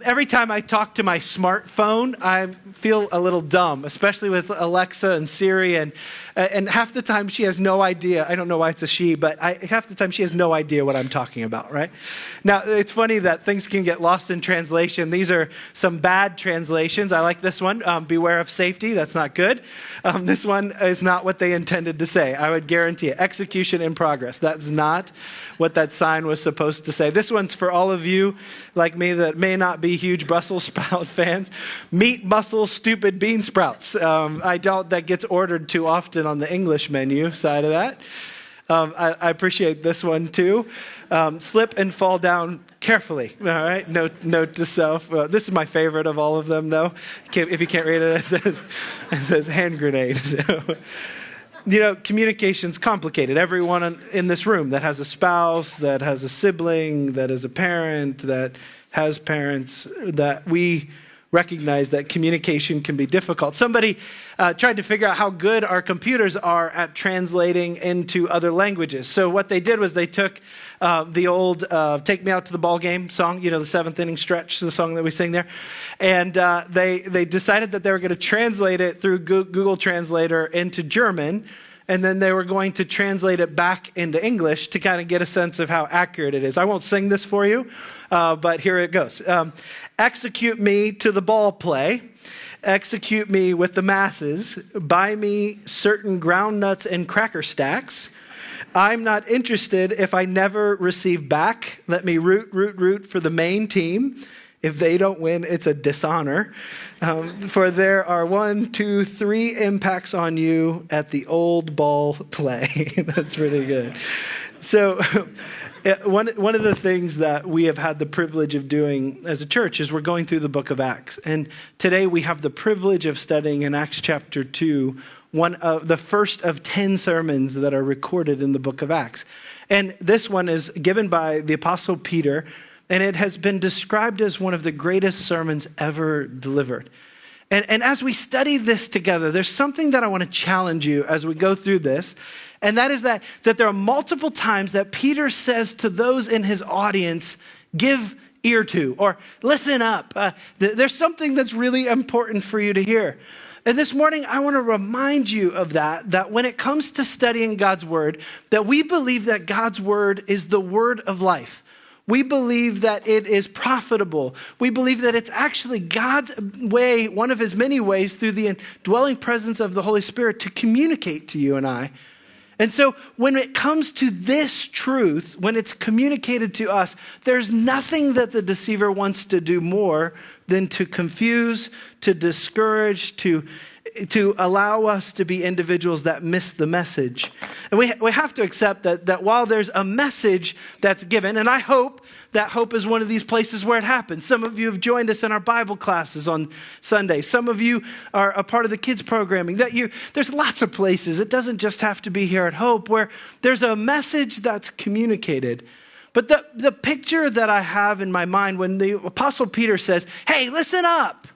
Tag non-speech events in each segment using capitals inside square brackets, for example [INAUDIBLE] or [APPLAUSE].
Every time I talk to my smartphone, I feel a little dumb, especially with Alexa and Siri. And, and half the time she has no idea. I don't know why it's a she, but I, half the time she has no idea what I'm talking about, right? Now, it's funny that things can get lost in translation. These are some bad translations. I like this one um, Beware of safety. That's not good. Um, this one is not what they intended to say. I would guarantee it. Execution in progress. That's not what that sign was supposed to say. This one's for all of you like me that may not be be huge Brussels sprout [LAUGHS] fans. Meat, muscle, stupid bean sprouts. Um, I doubt that gets ordered too often on the English menu side of that. Um, I, I, appreciate this one too. Um, slip and fall down carefully. All right, note, note to self. Uh, this is my favorite of all of them, though. If you can't read it, [LAUGHS] it says, it says hand grenade. [LAUGHS] So, you know, communication's complicated. Everyone in this room that has a spouse, that has a sibling, that is a parent, that has parents, that we recognize that communication can be difficult. Somebody uh, tried to figure out how good our computers are at translating into other languages. So what they did was they took uh, the old uh, "Take Me Out to the Ball Game" song, you know, the seventh inning stretch, the song that we sing there, and uh, they they decided that they were going to translate it through Google Translator into German and then they were going to translate it back into English to kind of get a sense of how accurate it is. I won't sing this for you, uh, but here it goes. Um, execute me to the ball play. Execute me with the masses. Buy me certain ground nuts and cracker stacks. I'm not interested if I never receive back. Let me root, root, root for the main team. If they don't win, it's a dishonor. Um, for there are one, two, three impacts on you at the old ball play. [LAUGHS] That's really good. So, [LAUGHS] one, one of the things that we have had the privilege of doing as a church is we're going through the book of Acts. And today we have the privilege of studying in Acts chapter 2, one of the first of 10 sermons that are recorded in the book of Acts. And this one is given by the Apostle Peter and it has been described as one of the greatest sermons ever delivered. And, and as we study this together, there's something that I want to challenge you as we go through this. And that is that, that there are multiple times that Peter says to those in his audience, give ear to, or listen up. Uh, th- there's something that's really important for you to hear. And this morning, I want to remind you of that, that when it comes to studying God's word, that we believe that God's word is the word of life. We believe that it is profitable. We believe that it's actually God's way, one of his many ways, through the dwelling presence of the Holy Spirit to communicate to you and I. And so, when it comes to this truth, when it's communicated to us, there's nothing that the deceiver wants to do more than to confuse, to discourage, to to allow us to be individuals that miss the message. And we, we have to accept that, that while there's a message that's given, and I hope that hope is one of these places where it happens. Some of you have joined us in our Bible classes on Sunday. Some of you are a part of the kids programming. That you, there's lots of places. It doesn't just have to be here at Hope where there's a message that's communicated. But the, the picture that I have in my mind when the Apostle Peter says, Hey, listen up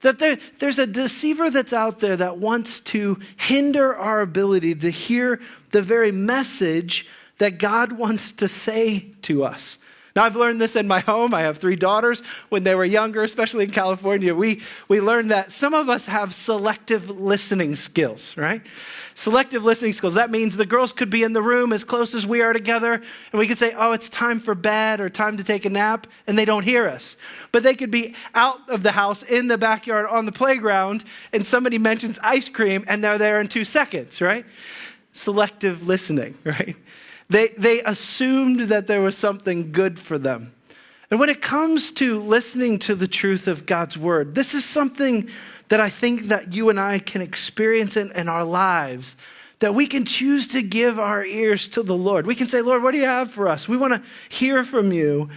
that there, there's a deceiver that's out there that wants to hinder our ability to hear the very message that God wants to say to us. Now, I've learned this in my home. I have three daughters. When they were younger, especially in California, we, we learned that some of us have selective listening skills, right? Selective listening skills. That means the girls could be in the room as close as we are together, and we could say, oh, it's time for bed or time to take a nap, and they don't hear us. But they could be out of the house, in the backyard, on the playground, and somebody mentions ice cream, and they're there in two seconds, right? Selective listening, [LAUGHS] right? They, they assumed that there was something good for them. And when it comes to listening to the truth of God's word, this is something that I think that you and I can experience in, in our lives that we can choose to give our ears to the Lord. We can say, Lord, what do you have for us? We want to hear from you.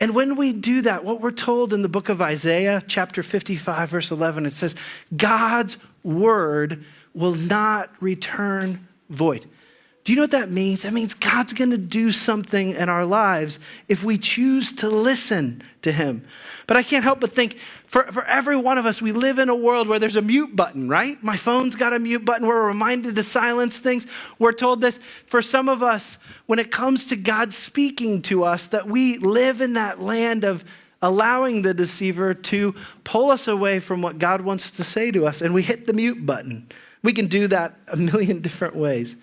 And when we do that, what we're told in the book of Isaiah, chapter 55, verse 11, it says, God's word will not return void. Do you know what that means? That means God's going to do something in our lives if we choose to listen to Him. But I can't help but think for, for every one of us, we live in a world where there's a mute button, right? My phone's got a mute button. We're reminded to silence things. We're told this. For some of us, when it comes to God speaking to us, that we live in that land of allowing the deceiver to pull us away from what God wants to say to us, and we hit the mute button. We can do that a million different ways.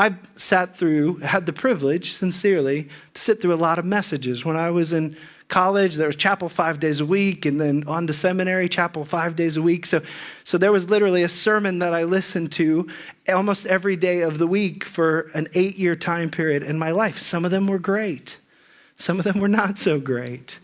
I've sat through, had the privilege, sincerely, to sit through a lot of messages. When I was in college, there was chapel five days a week, and then on to seminary, chapel five days a week. So, so there was literally a sermon that I listened to almost every day of the week for an eight year time period in my life. Some of them were great, some of them were not so great.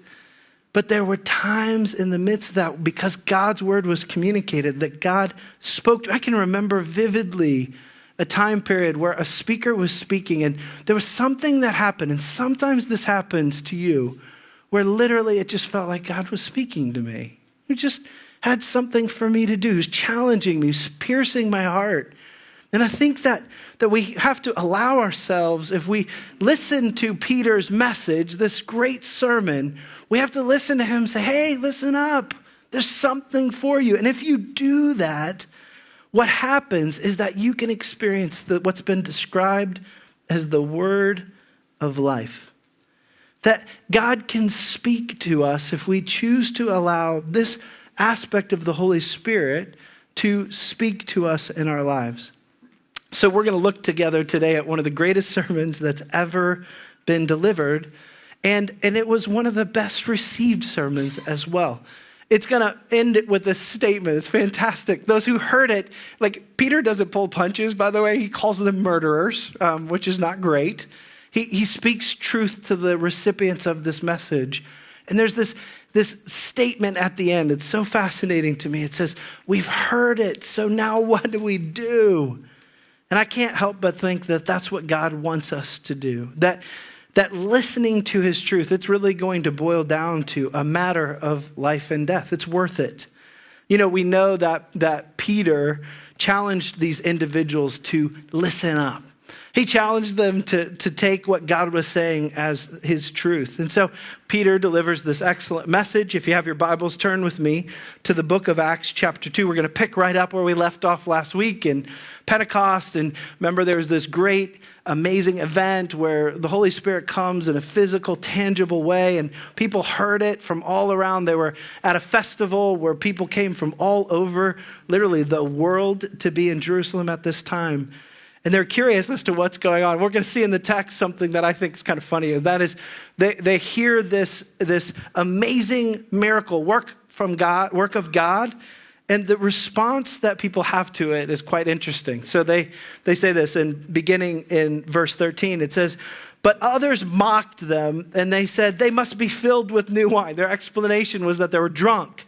But there were times in the midst of that, because God's word was communicated, that God spoke. To, I can remember vividly a time period where a speaker was speaking and there was something that happened. And sometimes this happens to you where literally it just felt like God was speaking to me. He just had something for me to do. He was challenging me, was piercing my heart. And I think that, that we have to allow ourselves, if we listen to Peter's message, this great sermon, we have to listen to him say, hey, listen up. There's something for you. And if you do that, what happens is that you can experience the, what's been described as the word of life. That God can speak to us if we choose to allow this aspect of the Holy Spirit to speak to us in our lives. So, we're going to look together today at one of the greatest [LAUGHS] sermons that's ever been delivered. And, and it was one of the best received sermons as well. It's going to end it with this statement. It's fantastic. Those who heard it, like Peter doesn't pull punches, by the way. He calls them murderers, um, which is not great. He, he speaks truth to the recipients of this message. And there's this, this statement at the end. It's so fascinating to me. It says, We've heard it, so now [LAUGHS] what do we do? And I can't help but think that that's what God wants us to do. That that listening to his truth, it's really going to boil down to a matter of life and death. It's worth it. You know, we know that, that Peter challenged these individuals to listen up. He challenged them to, to take what God was saying as his truth. And so Peter delivers this excellent message. If you have your Bibles, turn with me to the book of Acts, chapter 2. We're going to pick right up where we left off last week in Pentecost. And remember, there was this great, amazing event where the Holy Spirit comes in a physical, tangible way, and people heard it from all around. They were at a festival where people came from all over, literally the world, to be in Jerusalem at this time and they're curious as to what's going on. We're going to see in the text something that I think is kind of funny, and that is they, they hear this, this amazing miracle work from God, work of God, and the response that people have to it is quite interesting. So they, they say this, and beginning in verse 13, it says, But others mocked them, and they said, They must be filled with new wine. Their explanation was that they were drunk.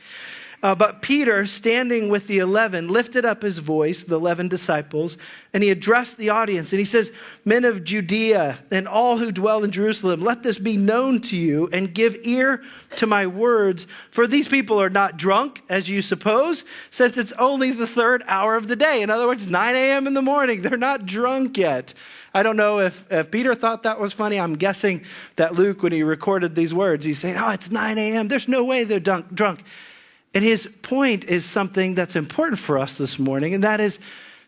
Uh, but Peter, standing with the eleven, lifted up his voice, the eleven disciples, and he addressed the audience. And he says, Men of Judea and all who dwell in Jerusalem, let this be known to you and give ear to my words. For these people are not drunk, as you suppose, since it's only the third hour of the day. In other words, 9 a.m. in the morning. [LAUGHS] They're not drunk yet. I don't know if, if Peter thought that was funny. I'm guessing that Luke, when he recorded these words, he's saying, Oh, it's 9 a.m. There's no way they're drunk. And his point is something that's important for us this morning, and that is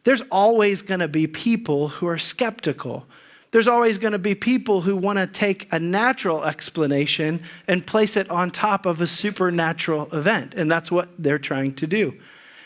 there's always going to be people who are skeptical. There's always going to be people who want to take a natural explanation and place it on top of a supernatural event, and that's what they're trying to do.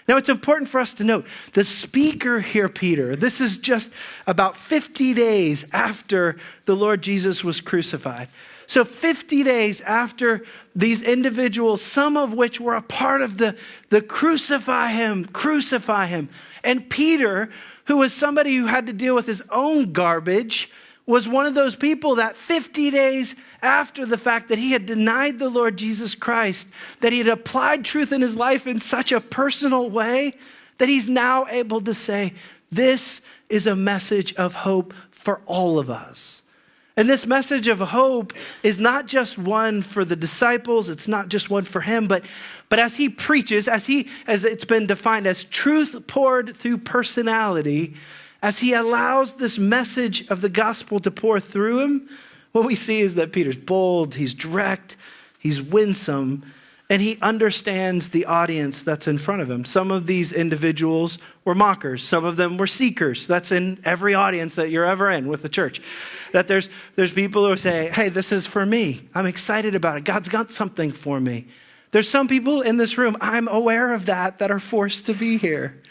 Now, it's important for us to note the speaker here, Peter, this is just about 50 days after the Lord Jesus was crucified. So, 50 days after these individuals, some of which were a part of the, the crucify him, crucify him. And Peter, who was somebody who had to deal with his own garbage, was one of those people that 50 days after the fact that he had denied the Lord Jesus Christ, that he had applied truth in his life in such a personal way, that he's now able to say, This is a message of hope for all of us. And this message of hope is not just one for the disciples, it's not just one for him, but, but as he preaches, as he as it's been defined as truth poured through personality, as he allows this message of the gospel to pour through him, what we see is that Peter's bold, he's direct, he's winsome, and he understands the audience that's in front of him. Some of these individuals were mockers, some of them were seekers. That's in every audience that you're ever in with the church. That there's, there's people who say, hey, this is for me. I'm excited about it. God's got something for me. There's some people in this room, I'm aware of that, that are forced to be here.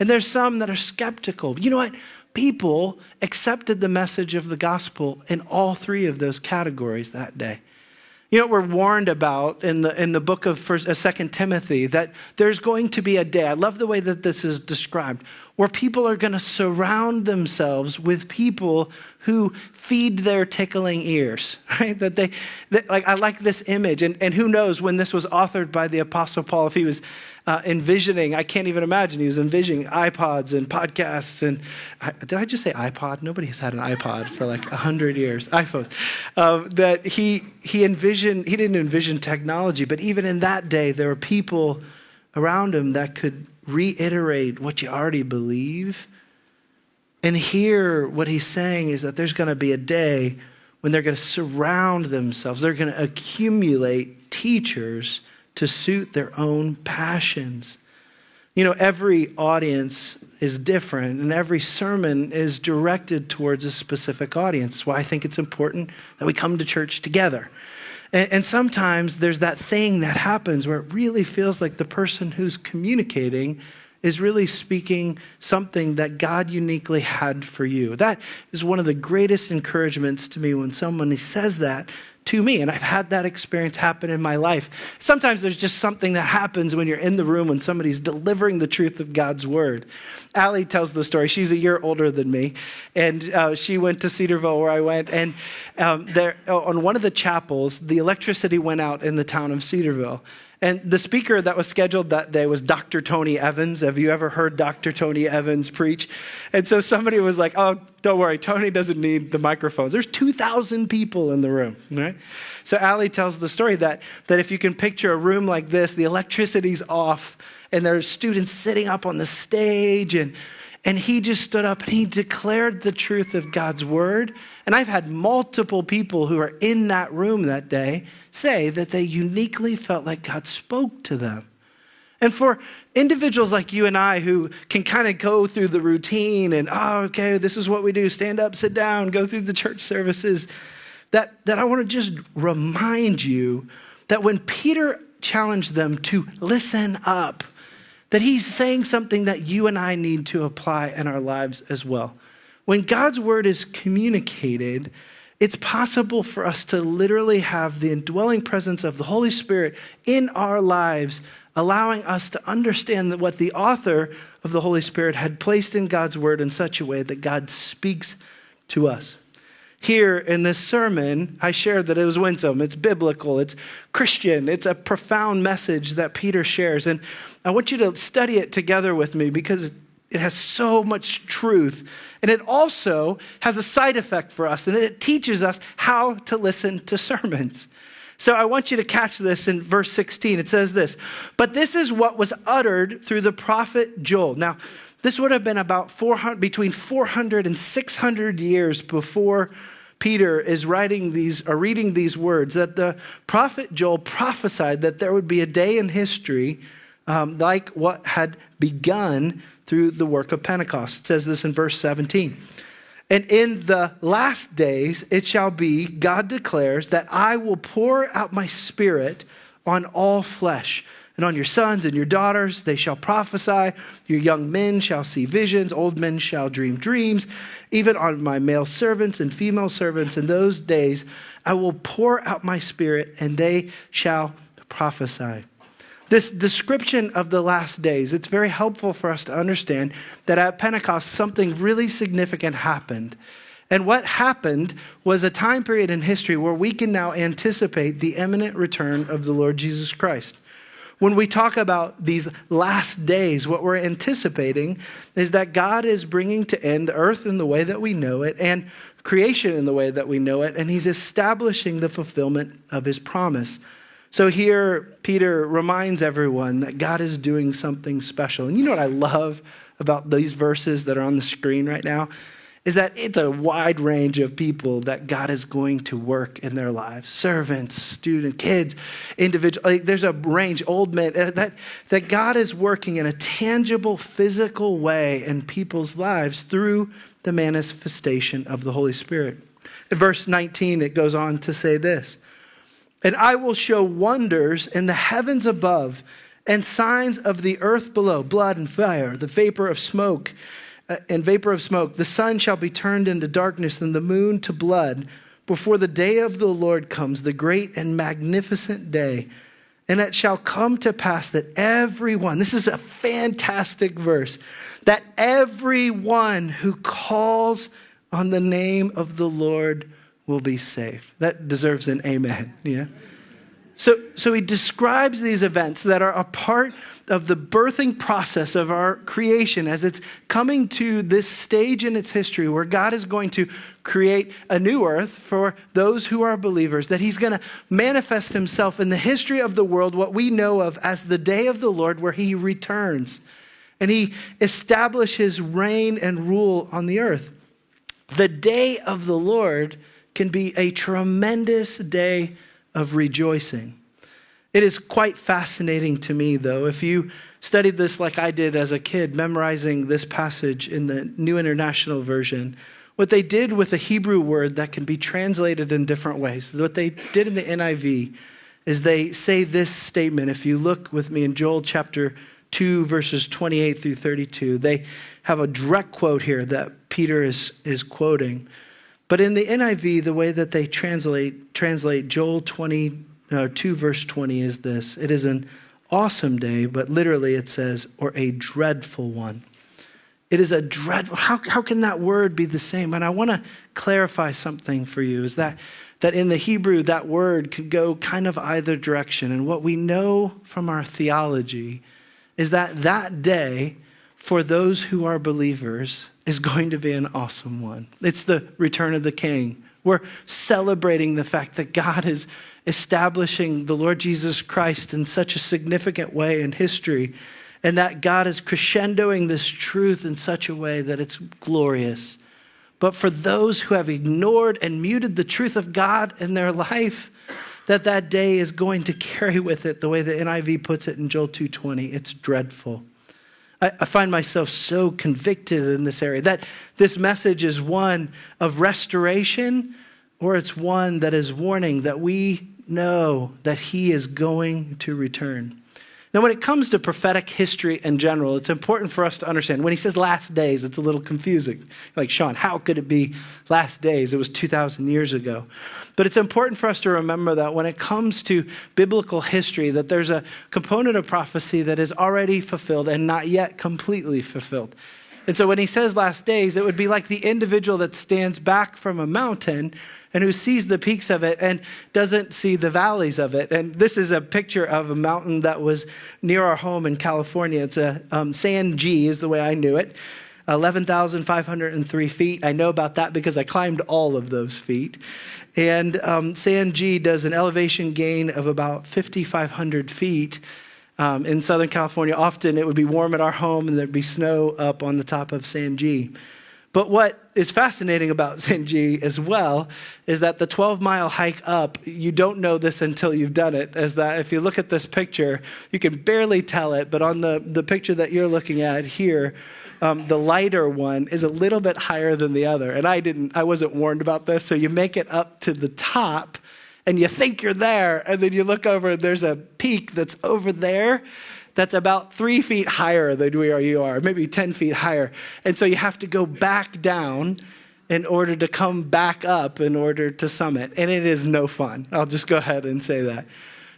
And there's some that are skeptical. You know what? People accepted the message of the gospel in all three of those categories that day. You know we're warned about in the, in the book of First, uh, Second Timothy? That there's going to be a day, I love the way that this is described, where people are going to surround themselves with people who feed their tickling ears, [LAUGHS] right? That they, that, like, I like this image. And, and who knows when this was authored by the Apostle Paul, if he was uh, envisioning, I can't even imagine, he was envisioning iPods and podcasts. And I, did I just say iPod? Nobody has had an iPod for like 100 years, iPhones. Um, that he, he envisioned, he didn't envision technology, but even in that day, there were people around him that could reiterate what you already believe. And here, what he's saying is that there's going to be a day when they're going to surround themselves, they're going to accumulate teachers to suit their own passions. You know, every audience is different, and every sermon is directed towards a specific audience. Why I think it's important that we come to church together. And, and, sometimes there's that thing that happens where it really feels like the person who's communicating is really speaking something that God uniquely had for you. That is one of the greatest encouragements to me when someone says that to me. And I've had that experience happen in my life. Sometimes there's just something that happens when you're in the room when somebody's delivering the truth of God's word. Allie tells the story. She's a year older than me. And uh, she went to Cedarville where I went. And um, there, on one of the chapels, the electricity went out in the town of Cedarville. And the speaker that was scheduled that day was Dr. Tony Evans. Have you ever heard Dr. Tony Evans preach? And so somebody was like, oh, don't worry, Tony doesn't need the microphones. There's 2,000 people in the room, right? So Allie tells the story that, that if you can picture a room like this, the electricity's off, and there's students sitting up on the stage, and and he just stood up and he declared the truth of God's word. And I've had multiple people who are in that room that day say that they uniquely felt like God spoke to them. And for individuals like you and I who can kind of go through the routine and, oh, okay, this is what we do stand up, sit down, go through the church services, that, that I want to just remind you that when Peter challenged them to listen up, that he's saying something that you and I need to apply in our lives as well. When God's word is communicated, it's possible for us to literally have the indwelling presence of the Holy Spirit in our lives, allowing us to understand what the author of the Holy Spirit had placed in God's word in such a way that God speaks to us here in this sermon, I shared that it was winsome, it's biblical, it's Christian, it's a profound message that Peter shares. And I want you to study it together with me because it has so much truth. And it also has a side effect for us, and it teaches us how to listen to sermons. So I want you to catch this in verse 16. It says this But this is what was uttered through the prophet Joel. Now, this would have been about 400, between 400 and 600 years before Peter is writing these or reading these words that the prophet Joel prophesied that there would be a day in history um, like what had begun through the work of Pentecost. It says this in verse 17. And in the last days it shall be, God declares, that I will pour out my spirit on all flesh and on your sons and your daughters they shall prophesy. Your young men shall see visions. Old men shall dream dreams. Even on my male servants and female servants in those days, I will pour out my spirit and they shall prophesy. This description of the last days, it's very helpful for us to understand that at Pentecost, something really significant happened. And what happened was a time period in history where we can now anticipate the imminent return of the Lord Jesus Christ. When we talk about these last days, what we're anticipating is that God is bringing to end earth in the way that we know it and creation in the way that we know it, and He's establishing the fulfillment of His promise. So here, Peter reminds everyone that God is doing something special. And you know what I love about these verses that are on the screen right now? Is that it's a wide range of people that God is going to work in their lives servants, students, kids, individuals. Like there's a range, old men, that, that God is working in a tangible, physical way in people's lives through the manifestation of the Holy Spirit. In verse 19, it goes on to say this And I will show wonders in the heavens above and signs of the earth below blood and fire, the vapor of smoke Uh, and vapor of smoke. The sun shall be turned into darkness and the moon to blood before the day of the Lord comes, the great and magnificent day. And it shall come to pass that everyone, this is a fantastic verse, that everyone who calls on the name of the Lord will be saved. That deserves an amen. Yeah. So, so he describes these events that are a part of the birthing process of our creation as it's coming to this stage in its history where God is going to create a new earth for those who are believers, that he's going to manifest himself in the history of the world, what we know of as the day of the Lord, where he returns and he establishes reign and rule on the earth. The day of the Lord can be a tremendous day of rejoicing. It is quite fascinating to me, though, if you studied this like I did as a kid, memorizing this passage in the New International Version, what they did with a Hebrew word that can be translated in different ways, what they did in the NIV is they say this statement. If you look with me in Joel chapter 2, verses 28 through 32, they have a direct quote here that Peter is, is quoting. But in the NIV, the way that they translate, translate Joel 20, uh, 2, verse 20 is this It is an awesome day, but literally it says, or a dreadful one. It is a dreadful, how, how can that word be the same? And I want to clarify something for you is that, that in the Hebrew, that word could go kind of either direction. And what we know from our theology is that that day, for those who are believers, is going to be an awesome one. It's the return of the king. We're celebrating the fact that God is establishing the Lord Jesus Christ in such a significant way in history, and that God is crescendoing this truth in such a way that it's glorious. But for those who have ignored and muted the truth of God in their life, that that day is going to carry with it the way the NIV puts it in Joel 2:20, it's dreadful. I, I find myself so convicted in this area that this message is one of restoration or it's one that is warning that we know that he is going to return. Now, when it comes to prophetic history in general, it's important for us to understand. When he says last days, it's a little confusing. Like, Shawn, how could it be last days? It was 2,000 years ago. But it's important for us to remember that when it comes to biblical history, that there's a component of prophecy that is already fulfilled and not yet completely fulfilled. And so when he says last days, it would be like the individual that stands back from a mountain and who sees the peaks of it and doesn't see the valleys of it. And this is a picture of a mountain that was near our home in California. It's a um, San G, is the way I knew it. 11,503 feet. I know about that because I climbed all of those feet. And um, San G does an elevation gain of about 5,500 feet. Um, in Southern California, often it would be warm at our home and there'd be snow up on the top of San G. But what is fascinating about [LAUGHS] G as well is that the 12 mile hike up, you don't know this until you've done it, is that if you look at this picture, you can barely tell it, but on the, the picture that you're looking at here, um, the lighter one is a little bit higher than the other. And I didn't, I wasn't warned about this. So you make it up to the top and you think you're there, and then you look over and there's a peak that's over there that's about three feet higher than where you are, maybe 10 feet higher. And so you have to go back down in order to come back up in order to summit. And it is no fun. I'll just go ahead and say that.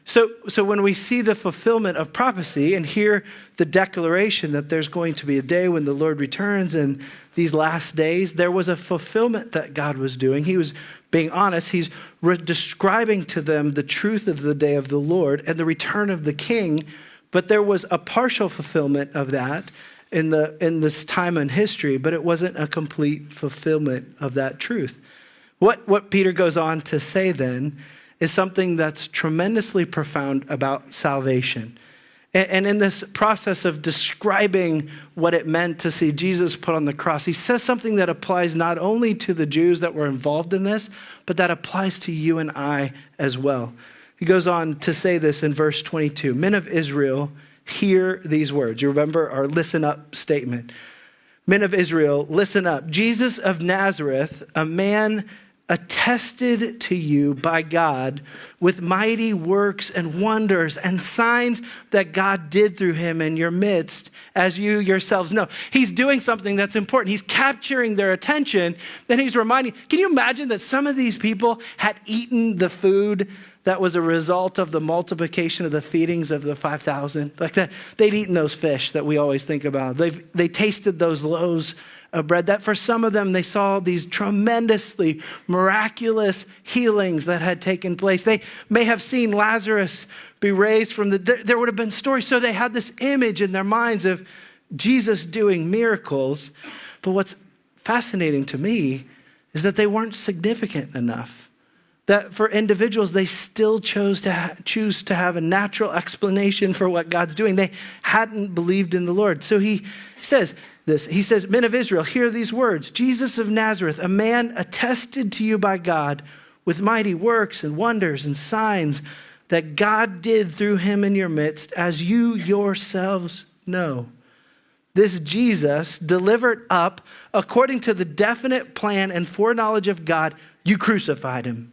So, so when we see the fulfillment of prophecy and hear the declaration that there's going to be a day when the Lord returns and these last days, there was a fulfillment that God was doing. He was being honest. He's re- describing to them the truth of the day of the Lord and the return of the King but there was a partial fulfillment of that in, the, in this time in history, but it wasn't a complete fulfillment of that truth. What, what Peter goes on to say then is something that's tremendously profound about salvation. And in this process of describing what it meant to see Jesus put on the cross, he says something that applies not only to the Jews that were involved in this, but that applies to you and I as well. He goes on to say this in verse 22 Men of Israel, hear these words. You remember our listen up statement. Men of Israel, listen up. Jesus of Nazareth, a man attested to you by God with mighty works and wonders and signs that God did through him in your midst, as you yourselves know. He's doing something that's important. He's capturing their attention. Then he's reminding, can you imagine that some of these people had eaten the food that was a result of the multiplication of the feedings of the 5,000? Like that, they'd eaten those fish that we always think about. They've, they tasted those loaves of bread. That for some of them, they saw these tremendously miraculous healings that had taken place. They may have seen Lazarus be raised from the dead. There would have been stories. So they had this image in their minds of Jesus doing miracles. But what's fascinating to me is that they weren't significant enough. That for individuals, they still chose to ha- choose to have a natural explanation for what God's doing. They hadn't believed in the Lord. So he says, this. He says, Men of Israel, hear these words Jesus of Nazareth, a man attested to you by God with mighty works and wonders and signs that God did through him in your midst, as you yourselves know. This Jesus, delivered up according to the definite plan and foreknowledge of God, you crucified him.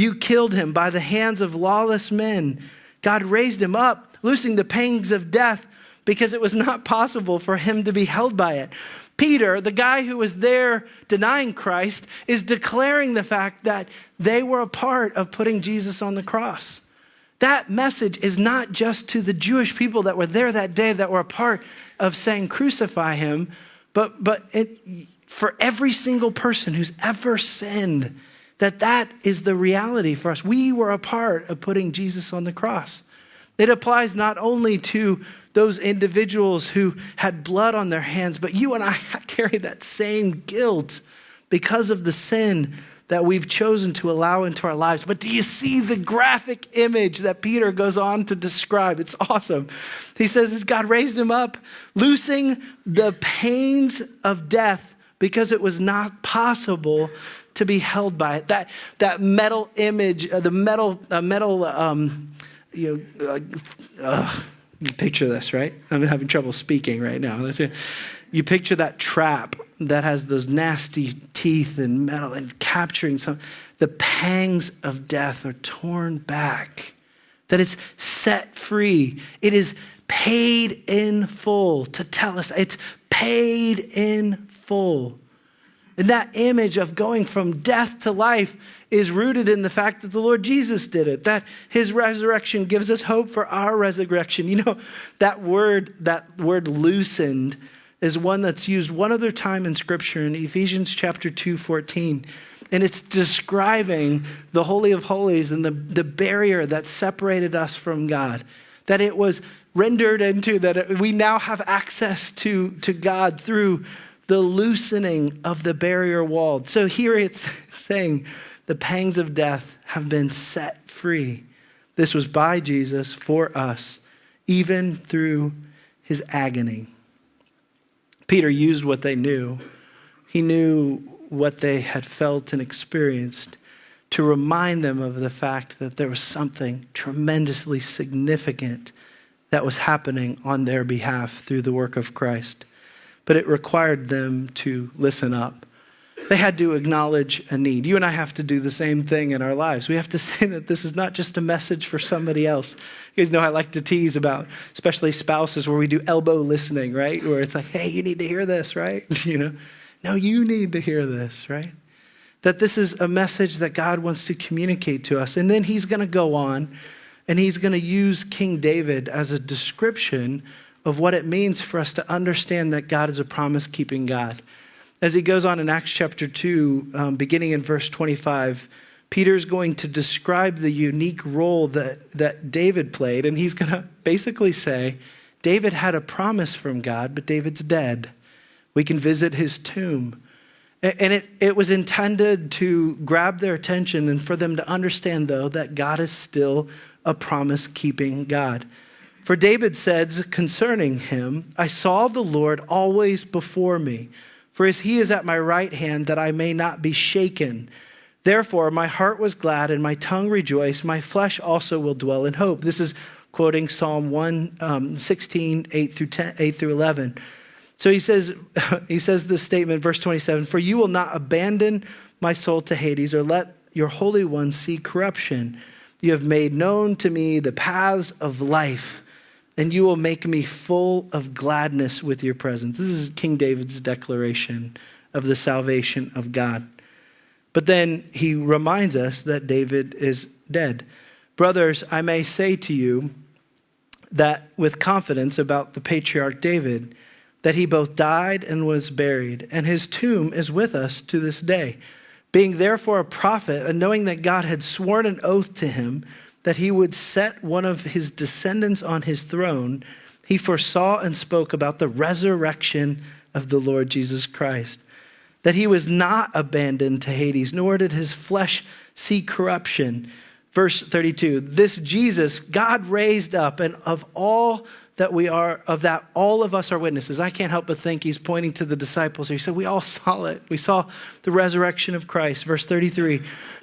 You killed him by the hands of lawless men. God raised him up, loosing the pangs of death because it was [LAUGHS] not possible for him to be held by it. Peter, the guy who was there denying Christ, is declaring the fact that they were a part of putting Jesus on the cross. That message is not just to the Jewish people that were there that day that were a part of saying, crucify him, but, but it, for every single person who's ever sinned, that that is the reality for us. We were a part of putting Jesus on the cross. It applies not only to those individuals who had blood on their hands, but you and I [LAUGHS] carry that same guilt because of the sin that we've chosen to allow into our lives. But do you see the graphic image that Peter goes on to describe? It's awesome. He says, God raised him up, loosing the pains of death because it was not possible to be held by it. That, that metal image, uh, the metal, uh, metal, um, you know, uh, you picture this, right? I'm having trouble speaking right now. You picture that trap that has those nasty teeth and metal and capturing some. The pangs of death are torn back, that it's set free. It is paid in full to tell us it's paid in full. And that image of going from death to life is rooted in the fact that the Lord Jesus did it, that his resurrection gives us hope for our resurrection. You know, that word, that word loosened is one that's used one other time in scripture in Ephesians chapter 2, 14. And it's describing the Holy of Holies and the, the barrier that separated us from God. That it was rendered into, that we now have access to, to God through the loosening of the barrier wall. So here it's [LAUGHS] saying the pangs of death have been set free. This was by Jesus for us, even through his agony. Peter used what they knew. He knew what they had felt and experienced to remind them of the fact that there was something tremendously significant that was happening on their behalf through the work of Christ but it required them to listen up. They had to acknowledge a need. You and I have to do the same thing in our lives. We have to [LAUGHS] say that this is not just a message for somebody else. You guys know I like to tease about, especially spouses, where we do elbow listening, right? Where it's like, hey, you need to hear this, right? [LAUGHS] You know, no, you need to hear this, right? That this is a message that God wants to communicate to us. And then he's going to go on and he's going to use King David as a description of what it means for us to understand that God is a promise keeping God. As he goes on in Acts chapter 2, um, beginning in verse 25, Peter is going to describe the unique role that, that David played, and he's going to basically say, David had a promise from God, but David's dead. We can visit his tomb. And it, it was intended to grab their attention and for them to understand, though, that God is still a promise keeping God. For David says concerning him, I saw the Lord always before me, for as he is at my right hand, that I may not be shaken. Therefore, my heart was glad and my tongue rejoiced. My flesh also will dwell in hope. This is quoting Psalm 116, um, 8 through 10, 8 through 11. So he says, [LAUGHS] he says this statement, verse 27 For you will not abandon my soul to Hades or let your Holy One see corruption. You have made known to me the paths of life, and you will make me full of gladness with your presence. This is King David's declaration of the salvation of God. But then he reminds us that David is dead. Brothers, I may say to you that with confidence about the patriarch David, that he both died and was buried, and his tomb is with us to this day. Being therefore a prophet, and knowing that God had sworn an oath to him that he would set one of his descendants on his throne, he foresaw and spoke about the resurrection of the Lord Jesus Christ that he was not abandoned to Hades, nor did his flesh see corruption. Verse 32 This Jesus God raised up, and of all that we are, of that all of us are witnesses. I can't help but think he's pointing to the disciples. He said, We all saw it. We saw the resurrection of Christ. Verse 33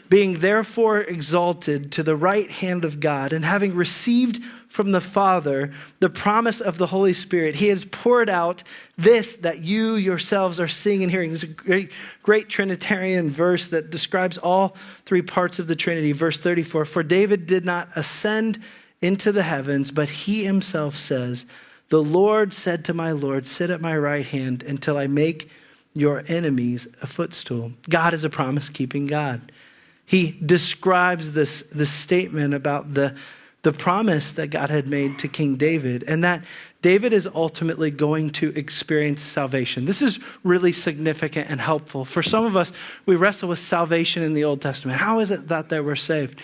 being therefore exalted to the right hand of God, and having received from the Father the promise of the Holy Spirit, he has poured out this that you yourselves are seeing and hearing. This is a great, great Trinitarian verse that describes all three parts of the Trinity. Verse 34 For David did not ascend into the heavens, but he himself says, The Lord said to my Lord, Sit at my right hand until I make your enemies a footstool. God is a promise keeping God he describes this, this statement about the, the promise that God had made to King David and that David is ultimately going to experience salvation. This is really significant and helpful. For some of us, we wrestle with salvation in the Old Testament. How is it that they were saved?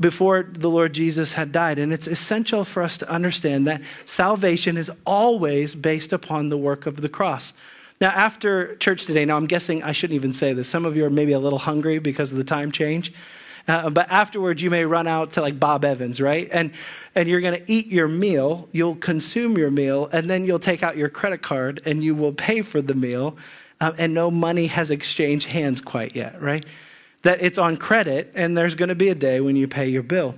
Before the Lord Jesus had died. And it's essential for us to understand that salvation is always based upon the work of the cross. Now, after church today, now I'm guessing I shouldn't even say this. Some of you are maybe a little hungry because of the time change. Uh, but afterwards, you may run out to like Bob Evans, right? And, and you're going to eat your meal, you'll consume your meal, and then you'll take out your credit card and you will pay for the meal. Uh, and no money has exchanged hands quite yet, right? That it's on credit, and there's going to be a day when you pay your bill.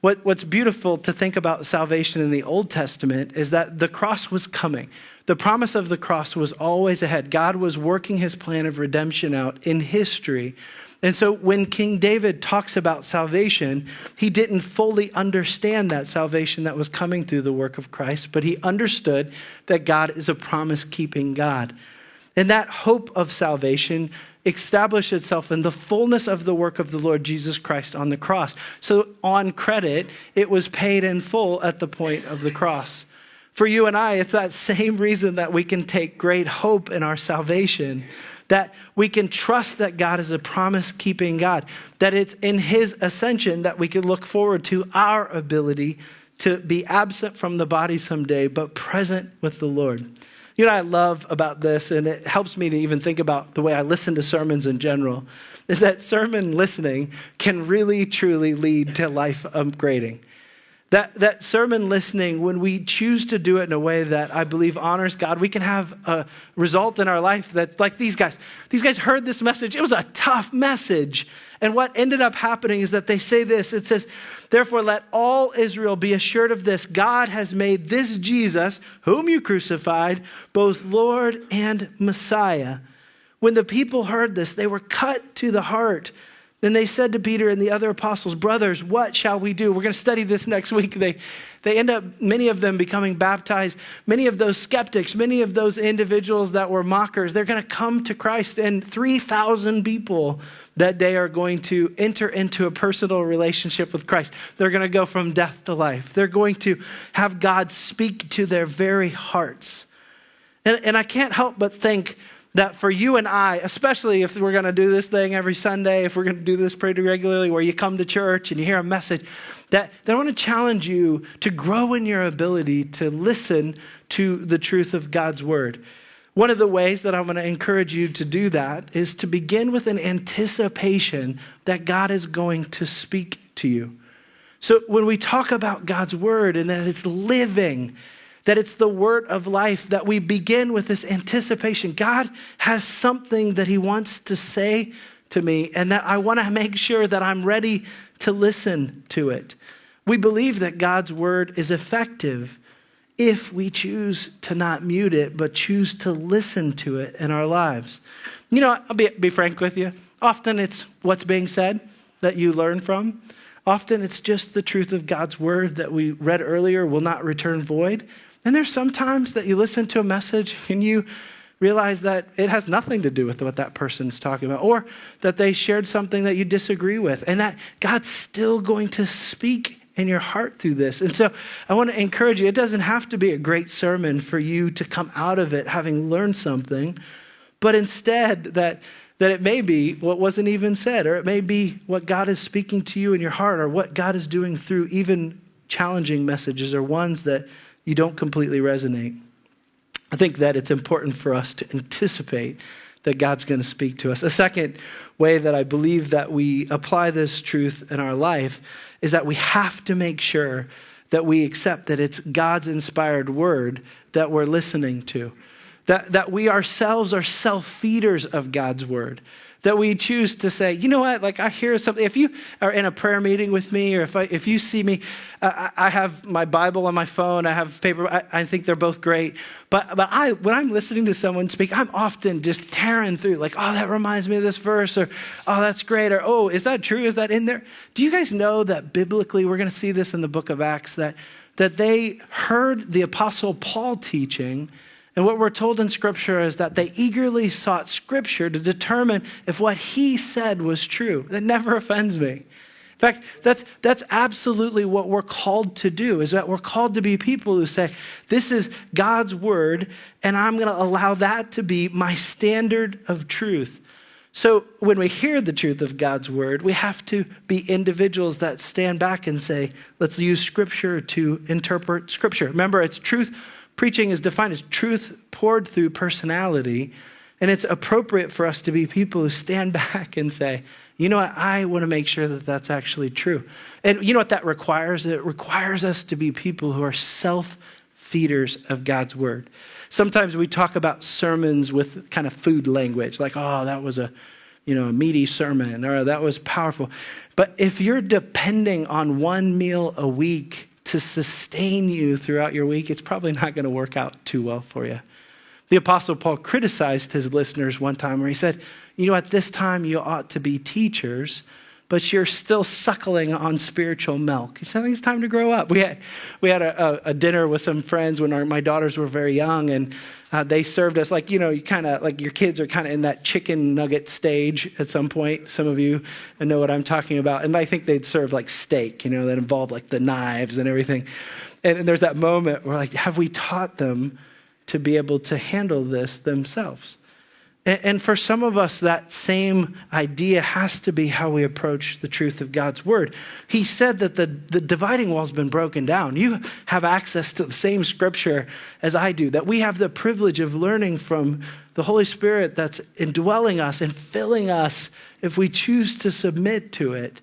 What, what's beautiful to think about salvation in the Old Testament is that the cross was coming. The promise of the cross was always ahead. God was working his plan of redemption out in history. And so when King David talks about salvation, he didn't fully understand that salvation that was coming through the work of Christ, but he understood that God is a promise keeping God. And that hope of salvation established itself in the fullness of the work of the Lord Jesus Christ on the cross. So, on credit, it was paid in full at the point of the cross. For you and I, it's that same reason that we can take great hope in our salvation, that we can trust that God is a promise keeping God, that it's in His ascension that we can look forward to our ability to be absent from the body someday, but present with the Lord. You know, I love about this, and it helps me to even think about the way I listen to sermons in general, is that sermon listening can really, truly lead to life upgrading. That, that sermon listening, when we choose to do it in a way that I believe honors God, we can have a result in our life that's like these guys. These guys heard this message. It was a tough message. And what ended up happening is that they say this it says, Therefore, let all Israel be assured of this God has made this Jesus, whom you crucified, both Lord and Messiah. When the people heard this, they were cut to the heart. Then they said to Peter and the other apostles, Brothers, what shall we do? We're going to study this [LAUGHS] next week. They, they end up, many of them becoming baptized. Many of those skeptics, many of those individuals that were mockers, they're going to come to Christ. And 3,000 people that day are going to enter into a personal relationship with Christ. They're going to go from death to life. They're going to have God speak to their very hearts. And, and I can't help but think that for you and I, especially if we're going to do this thing every Sunday, if we're going to do this pretty regularly, where you come to church and you hear a message, that, that I want to challenge you to grow in your ability to listen to the truth of God's word. One of the ways that I'm going to encourage you to do that is to begin with an anticipation that God is going to speak to you. So when we talk about God's word and that it's living, that it's the word of life, that we begin with this anticipation. God has something that he wants to say to me, and that I want to make sure that I'm ready to listen to it. We believe that God's word is effective if we choose to not mute it, but choose to listen to it in our lives. You know, I'll be, be frank with you. Often it's what's being said that you learn from. Often it's just the truth of God's word that we read earlier will not return void. And there's sometimes that you listen to a message and you realize that it has nothing to do with what that person's talking about, or that they shared something that you disagree with, and that God's still going to speak in your heart through this. And so I want to encourage you, it doesn't have to be a great sermon for you to come out of it having learned something, but instead that that it may be what wasn't even said, or it may be what God is speaking to you in your heart, or what God is doing through even challenging messages, or ones that you don't completely resonate. I think that it's important for us to anticipate that God's going to speak to us. A second way that I believe that we apply this truth in our life is that we have to make sure that we accept that it's God's inspired word that we're listening to that, that we ourselves are self feeders of God's word. That we choose to say, you know what, like I hear something. If you are in a prayer meeting with me, or if, I, if you see me, uh, I have my Bible on my phone, I have paper, I, I think they're both great. But, but I, when I'm listening to someone speak, I'm often just tearing through, like, oh, that reminds me of this verse, or oh, that's great, or oh, is that true? Is that in there? Do you guys know that biblically, we're going to see this in the book of Acts, that, that they heard the Apostle Paul teaching? And what we're told in Scripture is that they eagerly sought Scripture to determine if what he said was true. That never [LAUGHS] offends me. In fact, that's, that's absolutely what we're called to do, is that we're called to be people who say, this is God's word, and I'm going to allow that to be my standard of truth. So when we hear the truth of God's word, we have to be individuals that stand back and say, let's use Scripture to interpret Scripture. Remember, it's truth Preaching is defined as truth poured through personality. And it's appropriate for us to be people who stand [LAUGHS] back and say, you know what, I want to make sure that that's actually true. And you know what that requires? It requires us to be people who are self feeders of God's word. Sometimes we talk about sermons with kind of food language, like, oh, that was a you know, a meaty sermon, or that was powerful. But if you're depending on one meal a week to sustain you throughout your week, it's probably not going to work out too well for you. The Apostle Paul criticized his listeners one time where he said, You know, at this time you ought to be teachers, but you're still suckling on spiritual milk. He said, I think it's time to grow up. We had, we had a, a dinner with some friends when our, my daughters were very young, and uh, they served us like, you know, you kind of like your kids are kind of in that chicken nugget stage at some point. Some of you know what I'm talking about. And I think they'd serve like steak, you know, that involved like the knives and everything. And, and there's that moment where, like, have we taught them to be able to handle this themselves? And for some of us, that same idea has to be how we approach the truth of God's word. He said that the, the dividing wall's been broken down. You have access to the same scripture as I do, that we have the privilege of learning from the Holy Spirit that's indwelling us and filling us if we choose to submit to it.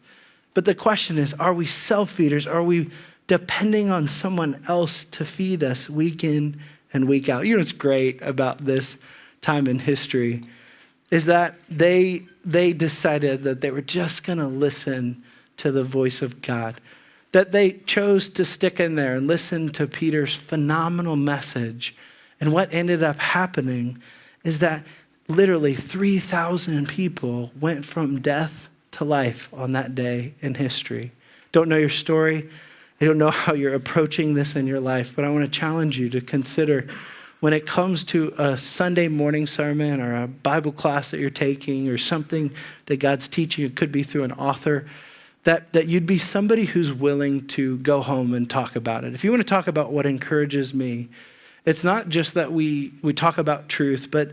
But the question is are we self feeders? Are we depending on someone else to feed us week in and week out? You know what's great about this? Time in history is that they, they decided that they were just going to listen to the voice of God. That they chose to stick in there and listen to Peter's phenomenal message. And what ended up happening is that literally 3,000 people went from death to life on that day in history. Don't know your story. I don't know how you're approaching this in your life, but I want to challenge you to consider when it comes to a Sunday morning sermon or a Bible class that you're taking or something that God's teaching, it could be through an author, that, that you'd be somebody who's willing to go home and talk about it. If you want to talk about what encourages me, it's not just that we, we talk about truth, but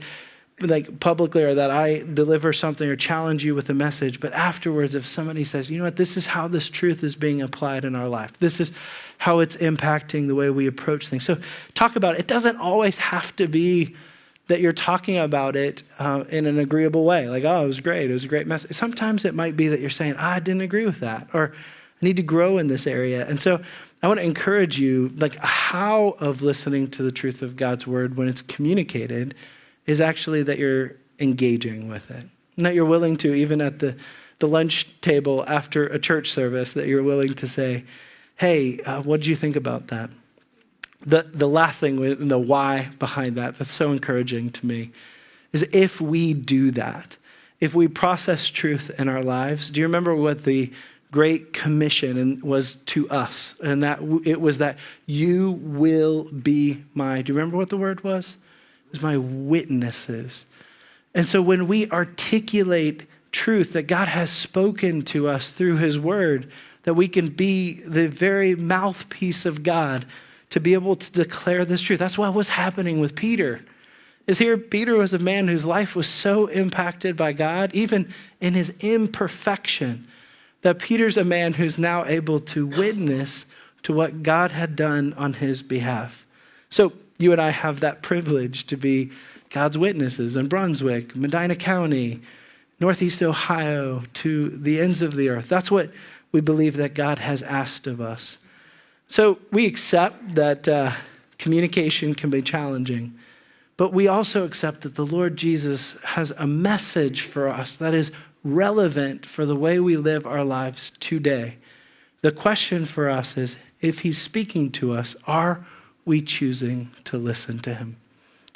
like publicly or that I deliver something or challenge you with a message, but afterwards, if somebody says, you know what, this is how this truth is being applied in our life, this is how it's impacting the way we approach things. So, talk about it. It doesn't always have to be that you're talking about it uh, in an agreeable way, like, oh, it was great, it was a great message. Sometimes it might be that you're saying, I didn't agree with that, or I need to grow in this area. And so I want to encourage you like how of listening to the truth of God's word when it's communicated is actually that you're engaging with it. And that you're willing to, even at the, the lunch table after a church service, that you're willing to say, hey, uh, what did you think about that? The, the last thing, with the why behind that, that's so encouraging to me, is if we do that, if we process truth in our lives, do you remember what the Great Commission was to us? And that it was that you will be my, do you remember what the word was? Was my witnesses. And so when we articulate truth that God has spoken to us through his word, that we can be the very mouthpiece of God to be able to declare this truth. That's what was happening with Peter. Is here Peter was a man whose life was so impacted by God, even in his imperfection, that Peter's a man who's now able to witness to what God had done on his behalf. So you and I have that privilege to be God's witnesses in Brunswick, Medina County, Northeast Ohio, to the ends of the earth. That's what we believe that God has asked of us. So we accept that uh, communication can be challenging, but we also accept that the Lord Jesus has a message for us that is relevant for the way we live our lives today. The question for us is if He's speaking to us, are we choosing to listen to Him?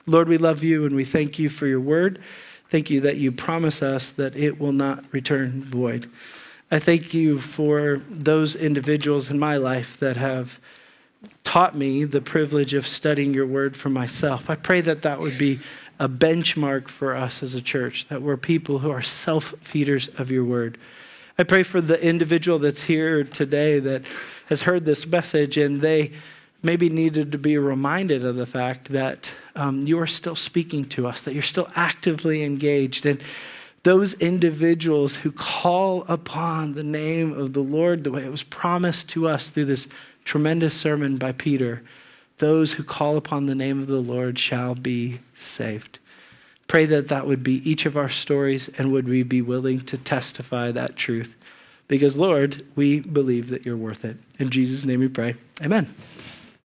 Lord, we love you and we thank you for your word. Thank you that you promise us that it will not return void. I thank you for those individuals in my life that have taught me the privilege of studying your word for myself. I pray that that would be a benchmark for us as a church, that we're people who are self feeders of your word. I pray for the individual that's here today that has heard this message and they maybe needed to be reminded of the fact that um, you are still speaking to us, that you're still actively engaged. And those individuals who call upon the name of the Lord the way it was promised to us through this tremendous sermon by Peter, those who call upon the name of the Lord shall be saved. Pray that that would be each of our stories and would we be willing to testify that truth. Because, Lord, we believe that you're worth it. In Jesus' name we pray. Amen.